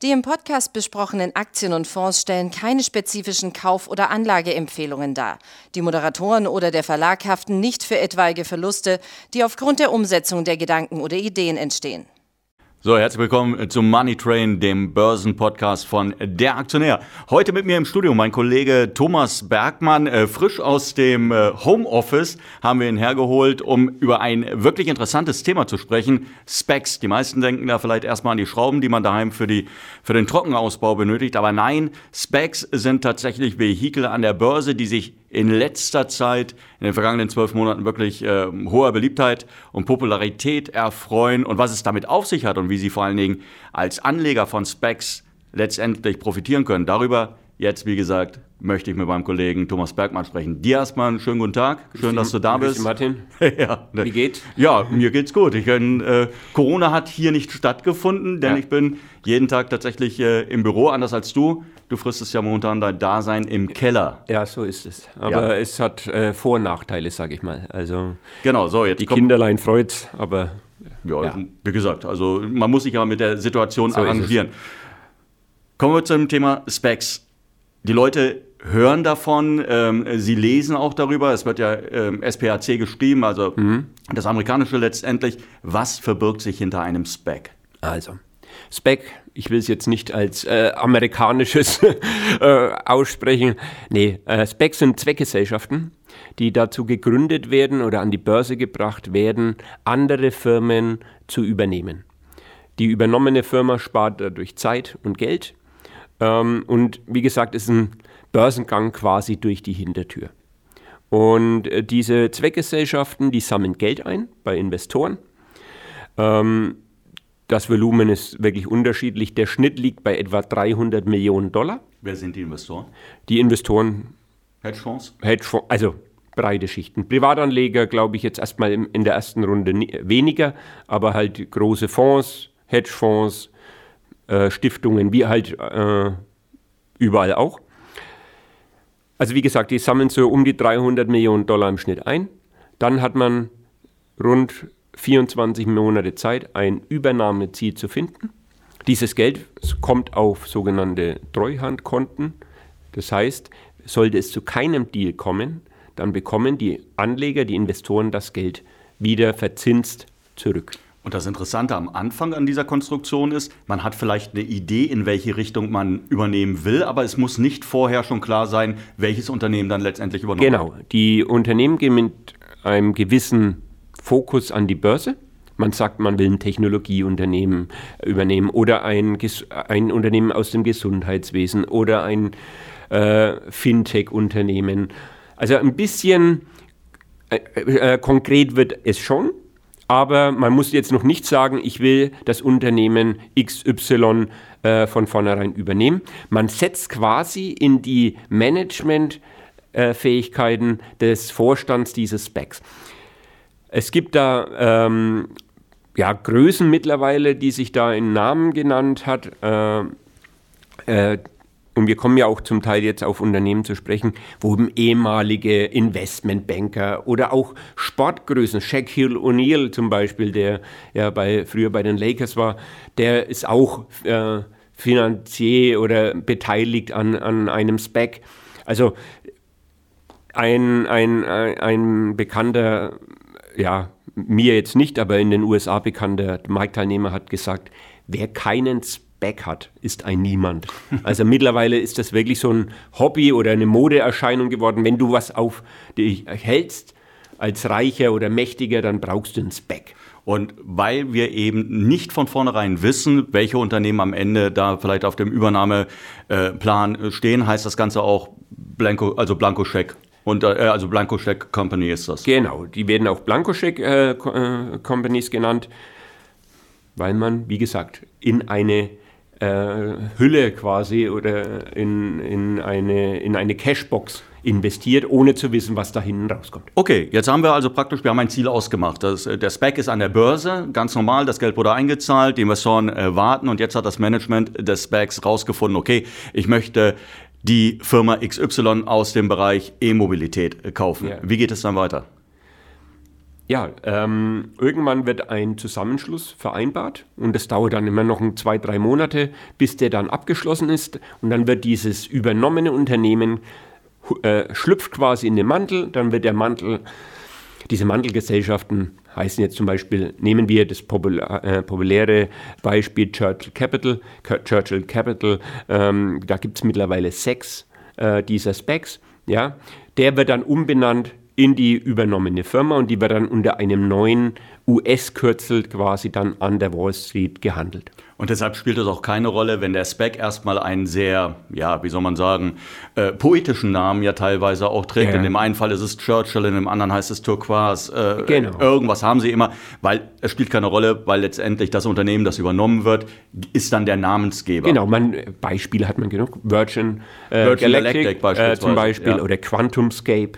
Die im Podcast besprochenen Aktien und Fonds stellen keine spezifischen Kauf- oder Anlageempfehlungen dar. Die Moderatoren oder der Verlag haften nicht für etwaige Verluste, die aufgrund der Umsetzung der Gedanken oder Ideen entstehen. So, herzlich willkommen zum Money Train, dem Börsenpodcast von Der Aktionär. Heute mit mir im Studio mein Kollege Thomas Bergmann, äh, frisch aus dem äh, Homeoffice haben wir ihn hergeholt, um über ein wirklich interessantes Thema zu sprechen. Specs. Die meisten denken da vielleicht erstmal an die Schrauben, die man daheim für, die, für den Trockenausbau benötigt. Aber nein, Specs sind tatsächlich Vehikel an der Börse, die sich in letzter Zeit, in den vergangenen zwölf Monaten wirklich äh, hoher Beliebtheit und Popularität erfreuen und was es damit auf sich hat und wie sie vor allen Dingen als Anleger von Specs letztendlich profitieren können. Darüber jetzt, wie gesagt, möchte ich mit meinem Kollegen Thomas Bergmann sprechen. Dir erstmal einen schönen guten Tag. Schön, dass du da bist. Martin. ja, Wie geht's? Ja, mir geht's gut. Ich äh, Corona hat hier nicht stattgefunden, denn Ja. ich bin jeden Tag tatsächlich äh, im Büro, anders als du. Du fristest ja momentan dein Dasein im Keller. Ja, so ist es. Aber Ja. es hat äh, Vor- und Nachteile, sag ich mal. Also Genau, so jetzt die Kinderlein freut's, aber Ja, Ja. wie gesagt, also man muss sich ja mit der Situation So arrangieren. Kommen wir zum Thema Specs. Die Leute hören davon, ähm, sie lesen auch darüber. Es wird ja ähm, SPAC geschrieben, also Mhm. das amerikanische letztendlich. Was verbirgt sich hinter einem Spec? also. Spec, ich will es jetzt nicht als äh, amerikanisches äh, aussprechen. Nee, äh, Specs sind Zweckgesellschaften, die dazu gegründet werden oder an die Börse gebracht werden, andere Firmen zu übernehmen. Die übernommene Firma spart dadurch Zeit und Geld. Ähm, und wie gesagt, ist ein Börsengang quasi durch die Hintertür. Und äh, diese Zweckgesellschaften, die sammeln Geld ein bei Investoren. Ähm, das Volumen ist wirklich unterschiedlich. Der Schnitt liegt bei etwa 300 Millionen Dollar. Wer sind die Investoren? Die Investoren, Hedgefonds? Hedgefonds, also breite Schichten. Privatanleger glaube ich jetzt erstmal in der ersten Runde ni- weniger, aber halt große Fonds, Hedgefonds, äh, Stiftungen, wie halt äh, überall auch. Also wie gesagt, die sammeln so um die 300 Millionen Dollar im Schnitt ein. Dann hat man rund 24 Monate Zeit, ein Übernahmeziel zu finden. Dieses Geld kommt auf sogenannte Treuhandkonten. Das heißt, sollte es zu keinem Deal kommen, dann bekommen die Anleger, die Investoren das Geld wieder verzinst zurück. Und das Interessante am Anfang an dieser Konstruktion ist, man hat vielleicht eine Idee, in welche Richtung man übernehmen will, aber es muss nicht vorher schon klar sein, welches Unternehmen dann letztendlich übernommen Genau, die Unternehmen gehen mit einem gewissen Fokus an die Börse. Man sagt, man will ein Technologieunternehmen übernehmen oder ein, ein Unternehmen aus dem Gesundheitswesen oder ein äh, Fintech-Unternehmen. Also ein bisschen äh, äh, konkret wird es schon, aber man muss jetzt noch nicht sagen, ich will das Unternehmen XY äh, von vornherein übernehmen. Man setzt quasi in die Managementfähigkeiten des Vorstands dieses Specs. Es gibt da ähm, ja, Größen mittlerweile, die sich da in Namen genannt hat. Äh, äh, und wir kommen ja auch zum Teil jetzt auf Unternehmen zu sprechen, wo eben ehemalige Investmentbanker oder auch Sportgrößen, Shaquille O'Neal zum Beispiel, der ja bei, früher bei den Lakers war, der ist auch äh, Finanzier oder beteiligt an, an einem Spec. Also ein, ein, ein, ein bekannter, ja, mir jetzt nicht, aber in den USA bekannter Marktteilnehmer hat gesagt, wer keinen Spec hat, ist ein Niemand. Also mittlerweile ist das wirklich so ein Hobby oder eine Modeerscheinung geworden. Wenn du was auf dich hältst als Reicher oder Mächtiger, dann brauchst du einen Spec. Und weil wir eben nicht von vornherein wissen, welche Unternehmen am Ende da vielleicht auf dem Übernahmeplan stehen, heißt das Ganze auch Blanco, also Blankoscheck. Und, äh, also Blankoscheck Company ist das. Genau, die werden auch Blankoscheck äh, äh, Companies genannt, weil man, wie gesagt, in eine äh, Hülle quasi oder in, in, eine, in eine Cashbox investiert, ohne zu wissen, was da hinten rauskommt. Okay, jetzt haben wir also praktisch, wir haben ein Ziel ausgemacht. Das, äh, der Spec ist an der Börse, ganz normal, das Geld wurde eingezahlt, die Investoren äh, warten und jetzt hat das Management des Specs rausgefunden, okay, ich möchte die Firma XY aus dem Bereich E-Mobilität äh, kaufen. Ja. Wie geht es dann weiter? Ja, ähm, irgendwann wird ein Zusammenschluss vereinbart und das dauert dann immer noch zwei, drei Monate, bis der dann abgeschlossen ist. Und dann wird dieses übernommene Unternehmen äh, schlüpft quasi in den Mantel, dann wird der Mantel, diese Mantelgesellschaften heißen jetzt zum Beispiel, nehmen wir das populä äh, populäre Beispiel Churchill Capital, Churchill Capital, ähm, da gibt es mittlerweile sechs äh, dieser Specs, ja, der wird dann umbenannt in die übernommene Firma und die wird dann unter einem neuen US-Kürzel quasi dann an der Wall Street gehandelt. Und deshalb spielt es auch keine Rolle, wenn der Spec erstmal einen sehr, ja, wie soll man sagen, äh, poetischen Namen ja teilweise auch trägt. Ja. In dem einen Fall ist es Churchill, in dem anderen heißt es Turquoise. Äh, genau. Irgendwas haben sie immer, weil es spielt keine Rolle, weil letztendlich das Unternehmen, das übernommen wird, ist dann der Namensgeber. Genau, man, Beispiele hat man genug. Virgin, äh, Virgin Galactic, Galactic beispielsweise, äh, zum Beispiel ja. oder QuantumScape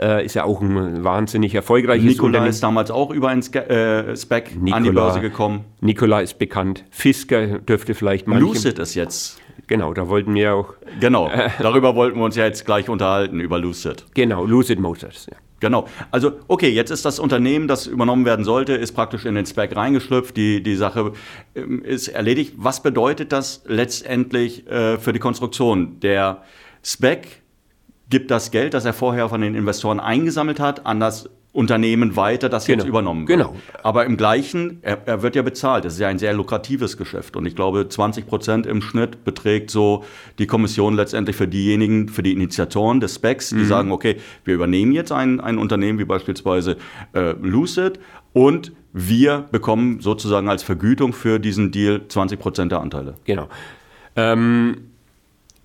äh, ist ja auch ein wahnsinnig erfolgreiches Nikola Unternehmen. ist damals auch über ein äh, Spec Nikola, an die Börse gekommen. Nikola ist bekannt. Fisker dürfte vielleicht mal. Lucid ist jetzt. Genau, da wollten wir auch. Genau, darüber wollten wir uns ja jetzt gleich unterhalten, über Lucid. Genau, Lucid Motors, ja. Genau. Also, okay, jetzt ist das Unternehmen, das übernommen werden sollte, ist praktisch in den Spec reingeschlüpft. Die, die Sache ähm, ist erledigt. Was bedeutet das letztendlich äh, für die Konstruktion? Der Spec gibt das Geld, das er vorher von den Investoren eingesammelt hat, an das Unternehmen weiter, das genau. jetzt übernommen wird. Genau. Aber im gleichen, er, er, wird ja bezahlt. Das ist ja ein sehr lukratives Geschäft. Und ich glaube, 20 Prozent im Schnitt beträgt so die Kommission letztendlich für diejenigen, für die Initiatoren des Specs, die mhm. sagen, okay, wir übernehmen jetzt ein, ein Unternehmen wie beispielsweise äh, Lucid und wir bekommen sozusagen als Vergütung für diesen Deal 20 Prozent der Anteile. Genau. Ähm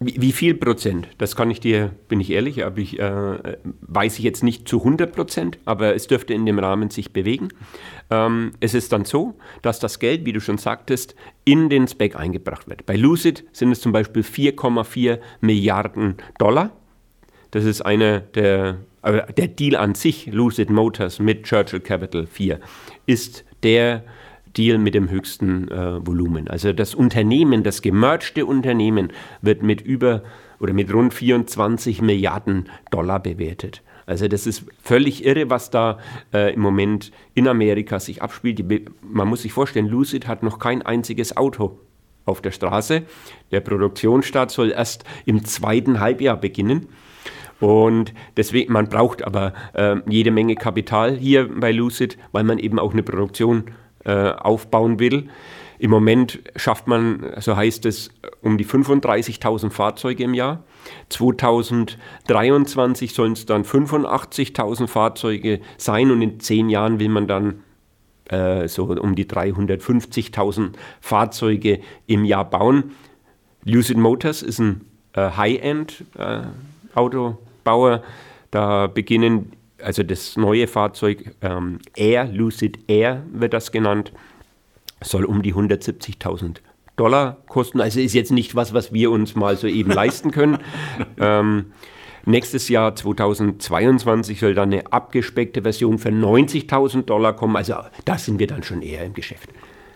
wie, viel Prozent? Das kann ich dir, bin ich ehrlich, aber ich, äh, weiß ich jetzt nicht zu 100 Prozent, aber es dürfte in dem Rahmen sich bewegen. Ähm, es ist dann so, dass das Geld, wie du schon sagtest, in den Spec eingebracht wird. Bei Lucid sind es zum Beispiel 4,4 Milliarden Dollar. Das ist einer der, äh, der Deal an sich, Lucid Motors mit Churchill Capital 4, ist der Deal mit dem höchsten äh, Volumen. Also das Unternehmen, das gemergte Unternehmen wird mit über oder mit rund 24 Milliarden Dollar bewertet. Also das ist völlig irre, was da äh, im Moment in Amerika sich abspielt. man muss sich vorstellen, Lucid hat noch kein einziges Auto auf der Straße. Der Produktionsstart soll erst im zweiten Halbjahr beginnen. Und deswegen, man braucht aber äh, jede Menge Kapital hier bei Lucid, weil man eben auch eine Produktion aufbauen will. Im Moment schafft man, so heißt es, um die 35.000 Fahrzeuge im Jahr. 2023 sollen es dann 85.000 Fahrzeuge sein und in zehn Jahren will man dann äh, so um die 350.000 Fahrzeuge im Jahr bauen. Lucid Motors ist ein äh, High-End-Autobauer. Äh, da beginnen also das neue Fahrzeug ähm, Air, Lucid Air wird das genannt, soll um die 170.000 Dollar kosten. Also ist jetzt nicht was, was wir uns mal so eben leisten können. Ähm, nächstes Jahr 2022 soll dann eine abgespeckte Version für 90.000 Dollar kommen. Also da sind wir dann schon eher im Geschäft.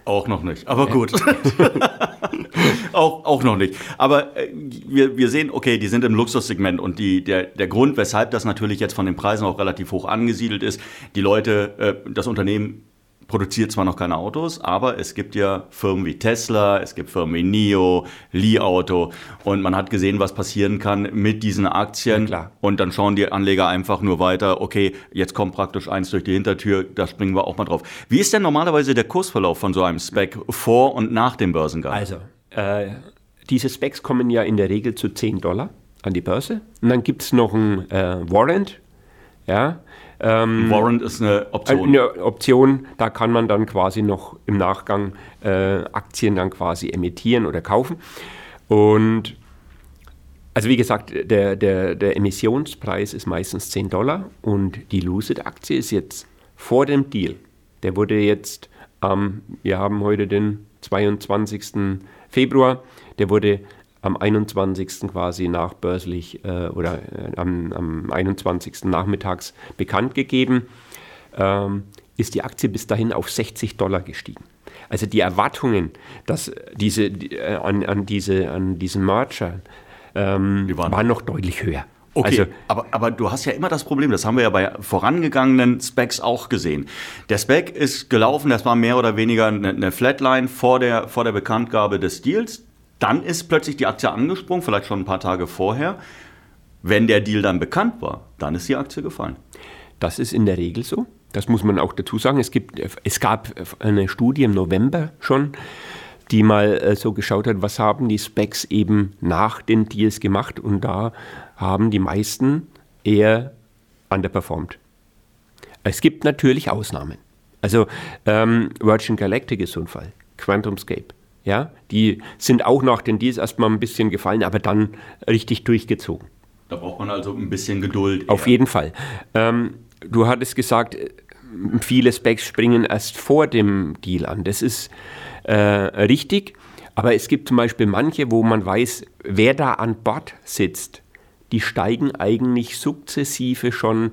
Auch noch nicht, aber gut. auch, auch noch nicht. Aber äh, wir, wir sehen, okay, die sind im Luxussegment und die, der, der Grund, weshalb das natürlich jetzt von den Preisen auch relativ hoch angesiedelt ist, die Leute, äh, das Unternehmen produziert zwar noch keine Autos, aber es gibt ja Firmen wie Tesla, es gibt Firmen wie NIO, Li Auto und man hat gesehen, was passieren kann mit diesen Aktien. Ja, und dann schauen die Anleger einfach nur weiter, okay, jetzt kommt praktisch eins durch die Hintertür, da springen wir auch mal drauf. Wie ist denn normalerweise der Kursverlauf von so einem Spec vor und nach dem Börsengang? Also, äh, diese Specs kommen ja in der Regel zu 10 Dollar an die Börse und dann gibt es noch ein äh, Warrant, ja, ähm, Warrant ist eine Option. Eine Option, da kann man dann quasi noch im Nachgang äh, Aktien dann quasi emittieren oder kaufen. Und also wie gesagt, der, der, der Emissionspreis ist meistens 10 Dollar und die Lucid-Aktie ist jetzt vor dem Deal. Der wurde jetzt, ähm, wir haben heute den 22. Februar, der wurde am 21. quasi nachbörslich äh, oder äh, am, am 21. nachmittags bekannt gegeben, ähm, ist die Aktie bis dahin auf 60 Dollar gestiegen. Also die Erwartungen, dass diese, die, äh, an, an, diese, an diesen Merger ähm, die waren, waren noch deutlich höher. Okay, also, aber, aber du hast ja immer das Problem, das haben wir ja bei vorangegangenen Specs auch gesehen. Der Spec ist gelaufen, das war mehr oder weniger eine, eine Flatline vor der, vor der Bekanntgabe des Deals. Dann ist plötzlich die Aktie angesprungen, vielleicht schon ein paar Tage vorher. Wenn der Deal dann bekannt war, dann ist die Aktie gefallen. Das ist in der Regel so. Das muss man auch dazu sagen. Es, gibt, es gab eine Studie im November schon, die mal äh, so geschaut hat, was haben die Specs eben nach den Deals gemacht. Und da haben die meisten eher underperformed. Es gibt natürlich Ausnahmen. Also ähm, Virgin Galactic ist so ein Fall, QuantumScape. Ja, die sind auch nach den Deals erstmal ein bisschen gefallen, aber dann richtig durchgezogen. Da braucht man also ein bisschen Geduld. Eher. Auf jeden Fall. Ähm, du hattest gesagt, viele Specs springen erst vor dem Deal an. Das ist äh, richtig, aber es gibt zum Beispiel manche, wo man weiß, wer da an Bord sitzt die steigen eigentlich sukzessive schon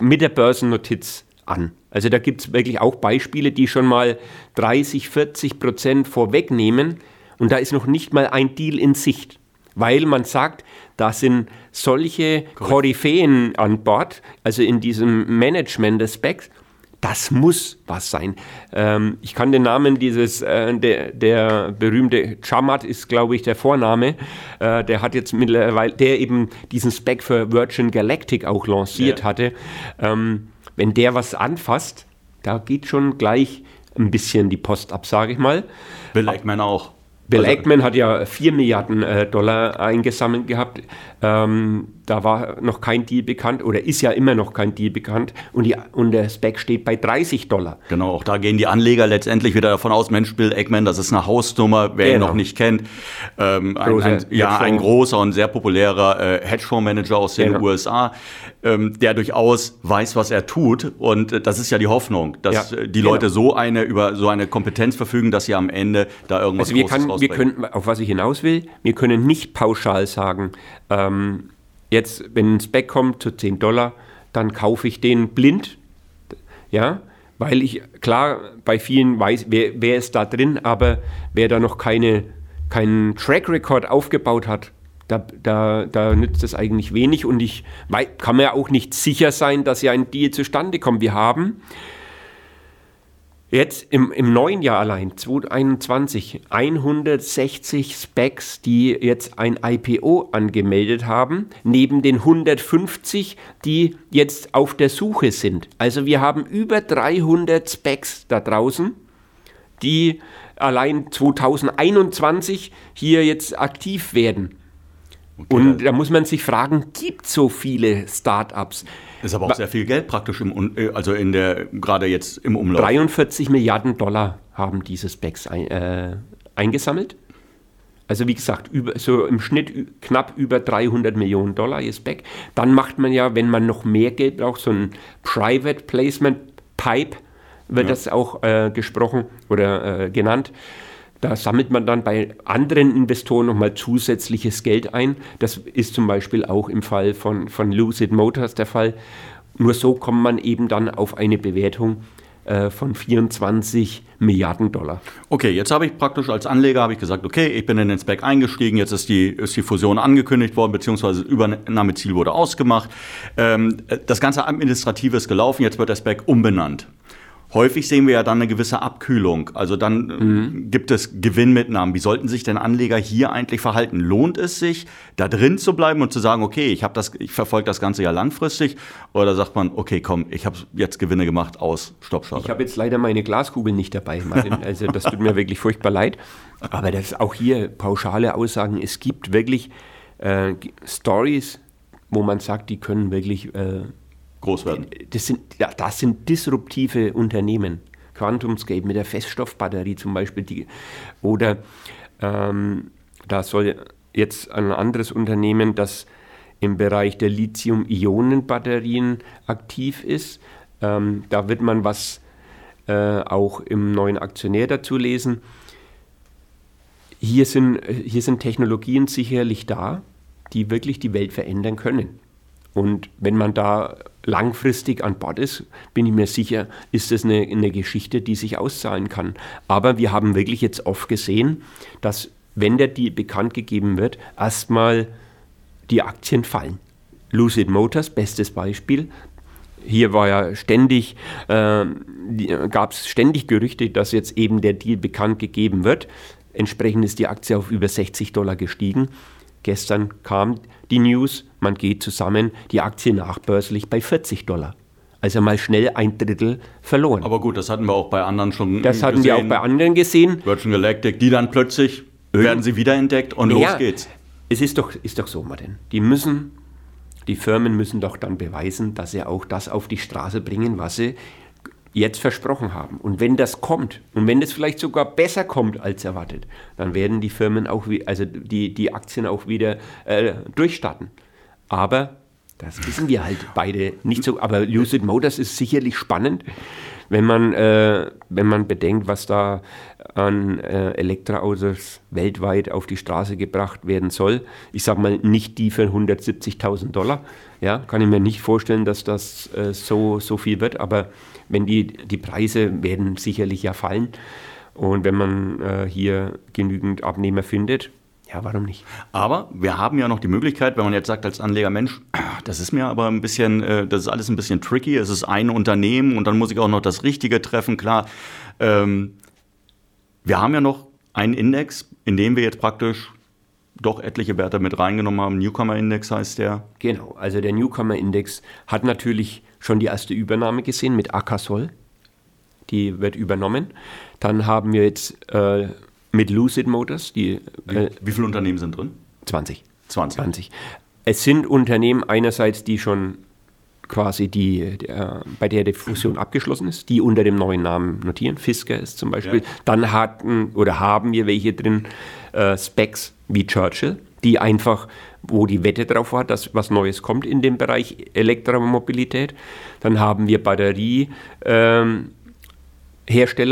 mit der Börsennotiz an. Also da gibt es wirklich auch Beispiele, die schon mal 30, 40 Prozent vorwegnehmen und da ist noch nicht mal ein Deal in Sicht, weil man sagt, da sind solche Koryphäen an Bord, also in diesem Management des Specs, das muss was sein. Ähm, ich kann den Namen dieses, äh, der, der berühmte Chamat ist, glaube ich, der Vorname. Äh, der hat jetzt mittlerweile, der eben diesen Spec für Virgin Galactic auch lanciert ja. hatte. Ähm, wenn der was anfasst, da geht schon gleich ein bisschen die Post ab, sage ich mal. Bill Eggman auch. Bill also, Eggman hat ja 4 Milliarden äh, Dollar eingesammelt gehabt. Ähm, da war noch kein Deal bekannt oder ist ja immer noch kein Deal bekannt und, die, und der Spec steht bei 30 Dollar. Genau, auch da gehen die Anleger letztendlich wieder davon aus, Mensch, Bill Eggman, das ist eine Hausnummer, wer genau. ihn noch nicht kennt. Ähm, ein, ein, ja, ein großer und sehr populärer äh, Hedgefondsmanager aus den genau. USA, ähm, der durchaus weiß, was er tut. Und äh, das ist ja die Hoffnung, dass ja, äh, die genau. Leute so eine über so eine Kompetenz verfügen, dass sie am Ende da irgendwas also wir Großes kann, wir können, Auf was ich hinaus will, wir können nicht pauschal sagen, ähm, Jetzt, wenn ein Spec kommt zu 10 Dollar, dann kaufe ich den blind, ja, weil ich, klar, bei vielen weiß, wer, wer ist da drin, aber wer da noch keine, keinen Track Record aufgebaut hat, da, da, da nützt es eigentlich wenig und ich kann mir auch nicht sicher sein, dass ja ein Deal zustande kommt. Wir haben Jetzt im, im neuen Jahr allein, 2021, 160 Specs, die jetzt ein IPO angemeldet haben, neben den 150, die jetzt auf der Suche sind. Also wir haben über 300 Specs da draußen, die allein 2021 hier jetzt aktiv werden. Okay, und da muss man sich fragen, gibt es so viele Startups? Ist aber auch sehr viel Geld praktisch im, äh, also in der, gerade jetzt im Umlauf. 43 Milliarden Dollar haben diese Specs ein, äh, eingesammelt. Also wie gesagt, über, so im Schnitt knapp über 300 Millionen Dollar ihr Spec. Dann macht man ja, wenn man noch mehr Geld braucht, so ein Private Placement Pipe, wird ja. das auch äh, gesprochen oder äh, genannt. Da sammelt man dann bei anderen Investoren nochmal zusätzliches Geld ein. Das ist zum Beispiel auch im Fall von, von Lucid Motors der Fall. Nur so kommt man eben dann auf eine Bewertung äh, von 24 Milliarden Dollar. Okay, jetzt habe ich praktisch als Anleger ich gesagt, okay, ich bin in den Spec eingestiegen, jetzt ist die, ist die Fusion angekündigt worden, beziehungsweise das Übernahmeziel wurde ausgemacht. Ähm, das ganze Administrative ist gelaufen, jetzt wird der Spec umbenannt. Häufig sehen wir ja dann eine gewisse Abkühlung. Also dann äh, mhm. gibt es Gewinnmitnahmen. Wie sollten sich denn Anleger hier eigentlich verhalten? Lohnt es sich, da drin zu bleiben und zu sagen, okay, ich habe das, ich verfolge das Ganze ja langfristig? Oder sagt man, okay, komm, ich habe jetzt Gewinne gemacht aus Stopp, Ich habe jetzt leider meine Glaskugel nicht dabei, Martin. Also das tut mir wirklich furchtbar leid. Aber das ist auch hier pauschale Aussagen. Es gibt wirklich äh, Stories, wo man sagt, die können wirklich äh, groß werden. Das sind, das sind disruptive Unternehmen. QuantumScape mit der Feststoffbatterie zum Beispiel. Die, oder ähm, da soll jetzt ein anderes Unternehmen, das im Bereich der Lithium-Ionen-Batterien aktiv ist. Ähm, da wird man was äh, auch im neuen Aktionär dazu lesen. Hier sind, hier sind Technologien sicherlich da, die wirklich die Welt verändern können. Und wenn man da langfristig an Bord ist, bin ich mir sicher, ist das eine, eine Geschichte, die sich auszahlen kann. Aber wir haben wirklich jetzt oft gesehen, dass wenn der Deal bekannt gegeben wird, erstmal die Aktien fallen. Lucid Motors, bestes Beispiel. Hier war ja ständig, äh, gab es ständig Gerüchte, dass jetzt eben der Deal bekannt gegeben wird. Entsprechend ist die Aktie auf über 60 Dollar gestiegen. Gestern kam die News, man geht zusammen, die Aktie nachbörslich bei 40 Dollar. Also mal schnell ein Drittel verloren. Aber gut, das hatten wir auch bei anderen schon Das hatten wir auch bei anderen gesehen. Virgin Galactic, die dann plötzlich werden sie wiederentdeckt und Naja, los geht's. Es ist doch, ist doch so, Martin. Die müssen, die Firmen müssen doch dann beweisen, dass sie auch das auf die Straße bringen, was sie jetzt versprochen haben. Und wenn das kommt und wenn das vielleicht sogar besser kommt als erwartet, dann werden die Firmen auch, also die, die Aktien auch wieder äh, durchstarten. Aber das wissen wir halt beide nicht so. Aber Lucid Motors ist sicherlich spannend, wenn man, äh, wenn man bedenkt, was da an äh, Elektroautos weltweit auf die Straße gebracht werden soll. Ich sage mal, nicht die für 170.000 Dollar. Ja, kann ich mir nicht vorstellen, dass das äh, so, so viel wird. Aber wenn die, die Preise werden sicherlich ja fallen. Und wenn man äh, hier genügend Abnehmer findet, ja, warum nicht? Aber wir haben ja noch die Möglichkeit, wenn man jetzt sagt als Anleger, Mensch, das ist mir aber ein bisschen, äh, das ist alles ein bisschen tricky. Es ist ein Unternehmen und dann muss ich auch noch das Richtige treffen. Klar, ähm, wir haben ja noch einen Index, in dem wir jetzt praktisch doch etliche Werte mit reingenommen haben. Newcomer-Index heißt der. Genau, also der Newcomer-Index hat natürlich schon die erste Übernahme gesehen mit Akasol. Die wird übernommen. Dann haben wir jetzt äh, mit Lucid Motors die äh, Wie viele Unternehmen sind drin? 20. 20. 20. Es sind Unternehmen einerseits, die schon quasi die, der, bei der die Fusion abgeschlossen ist, die unter dem neuen Namen notieren. Fisker ist zum Beispiel. Ja. Dann hatten oder haben wir welche drin, äh, Specs wie Churchill, die einfach, wo die Wette drauf war, dass was Neues kommt in dem Bereich Elektromobilität. Dann haben wir Batterie. Ähm,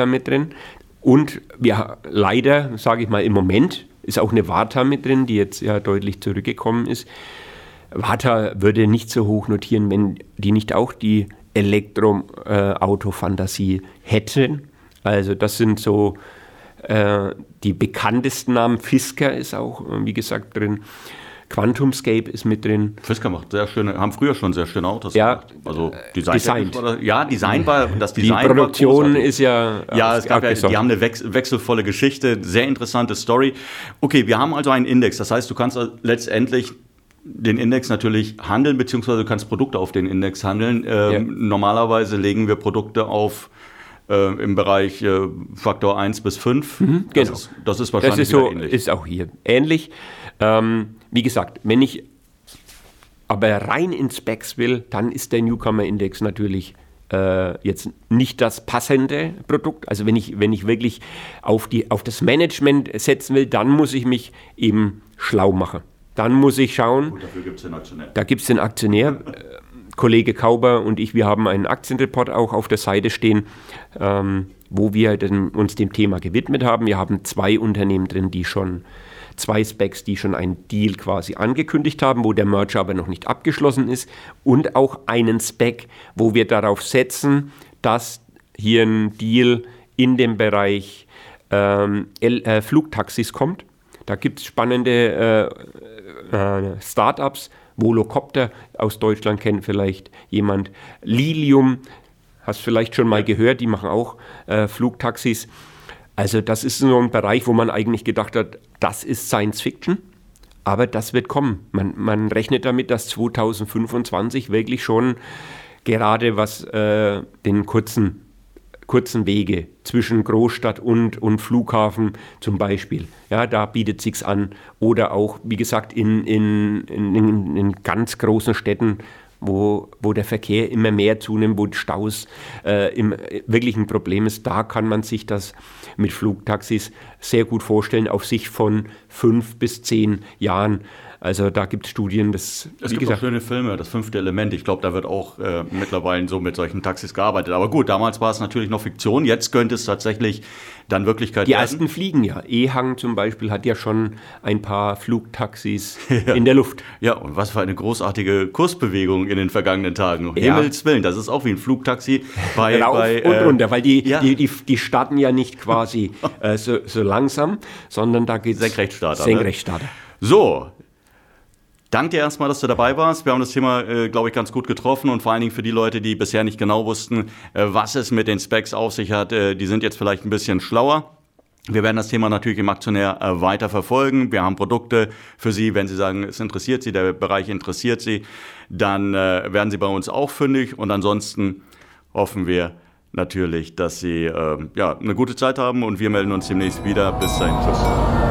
mit drin. Und wir leider, sage ich mal, im Moment ist auch eine Varta mit drin, die jetzt ja deutlich zurückgekommen ist. Varta würde nicht so hoch notieren, wenn die nicht auch die Elektroauto-Fantasie hätten. Also das sind so äh, die bekanntesten Namen. Fisker ist auch, äh, wie gesagt, drin. Quantumscape ist mit drin. Fisker macht sehr schöne, haben früher schon sehr schöne Autos Ja, gemacht. Also Design. War das, ja, Design war, das Die Design Produktion war großartig. ist ja. Ja, es gab ja, die haben eine wechs wechselvolle Geschichte, sehr interessante Story. Okay, wir haben also einen Index. Das heißt, du kannst also letztendlich den Index natürlich handeln, beziehungsweise du kannst Produkte auf den Index handeln. Ähm, Ja. Normalerweise legen wir Produkte auf äh, im Bereich äh, Faktor 1 bis 5. genau. Das ist, das ist wahrscheinlich Das ist so, ähnlich. ist auch hier ähnlich. Ähm, wie gesagt, wenn ich aber rein in Specs will, dann ist der Newcomer-Index natürlich äh, jetzt nicht das passende Produkt. Also wenn ich, wenn ich wirklich auf, die, auf das Management setzen will, dann muss ich mich eben schlau machen. Dann muss ich schauen, Gut, dafür gibt es den Aktionär. da gibt es den Aktionär, äh, Kollege Kauber und ich, wir haben einen Aktienreport auch auf der Seite stehen, ähm, wo wir den, uns dem Thema gewidmet haben. Wir haben zwei Unternehmen drin, die schon, zwei Specs, die schon einen Deal quasi angekündigt haben, wo der Merger aber noch nicht abgeschlossen ist und auch einen Spec, wo wir darauf setzen, dass hier ein Deal in dem Bereich ähm, L, äh, Flugtaxis kommt. Da gibt es spannende äh, äh, Startups. Volocopter aus Deutschland kennt vielleicht jemand. Lilium, hast vielleicht schon mal gehört, die machen auch äh, Flugtaxis. Also das ist so ein Bereich, wo man eigentlich gedacht hat, das ist Science Fiction. Aber das wird kommen. Man, man rechnet damit, dass 2025 wirklich schon gerade was äh, den kurzen kurzen Wege zwischen Großstadt und, und Flughafen zum Beispiel. Ja, da bietet sich's an. Oder auch, wie gesagt, in, in, in, in, in ganz großen Städten, wo, wo der Verkehr immer mehr zunimmt, wo Staus äh, im, wirklich ein Problem ist, da kann man sich das mit Flugtaxis sehr gut vorstellen, auf sich von fünf bis zehn Jahren. Also da gibt es Studien, das, Es gibt auch gesagt, schöne Filme, das fünfte Element. Ich glaube, da wird auch äh, mittlerweile so mit solchen Taxis gearbeitet. Aber gut, damals war es natürlich noch Fiktion. Jetzt könnte es tatsächlich dann Wirklichkeit Die werden. ersten fliegen ja. Ehang zum Beispiel hat ja schon ein paar Flugtaxis in der Luft. Ja, und was für eine großartige Kursbewegung in den vergangenen Tagen. Um Ja. Himmels Willen, das ist auch wie ein Flugtaxi bei. Rauf bei und äh, runter, weil die, ja. die, die, die starten ja nicht quasi äh, so, so langsam, sondern da geht es Senkrechtstarter, ne? Senkrechtstarter. So. Danke dir erstmal, dass du dabei warst. Wir haben das Thema, äh, glaube ich, ganz gut getroffen und vor allen Dingen für die Leute, die bisher nicht genau wussten, äh, was es mit den Specs auf sich hat, äh, die sind jetzt vielleicht ein bisschen schlauer. Wir werden das Thema natürlich im Aktionär äh, weiter verfolgen. Wir haben Produkte für Sie. Wenn Sie sagen, es interessiert Sie, der Bereich interessiert Sie, dann äh, werden Sie bei uns auch fündig. Und ansonsten hoffen wir natürlich, dass Sie äh, ja, eine gute Zeit haben und wir melden uns demnächst wieder. Bis dahin. Tschüss.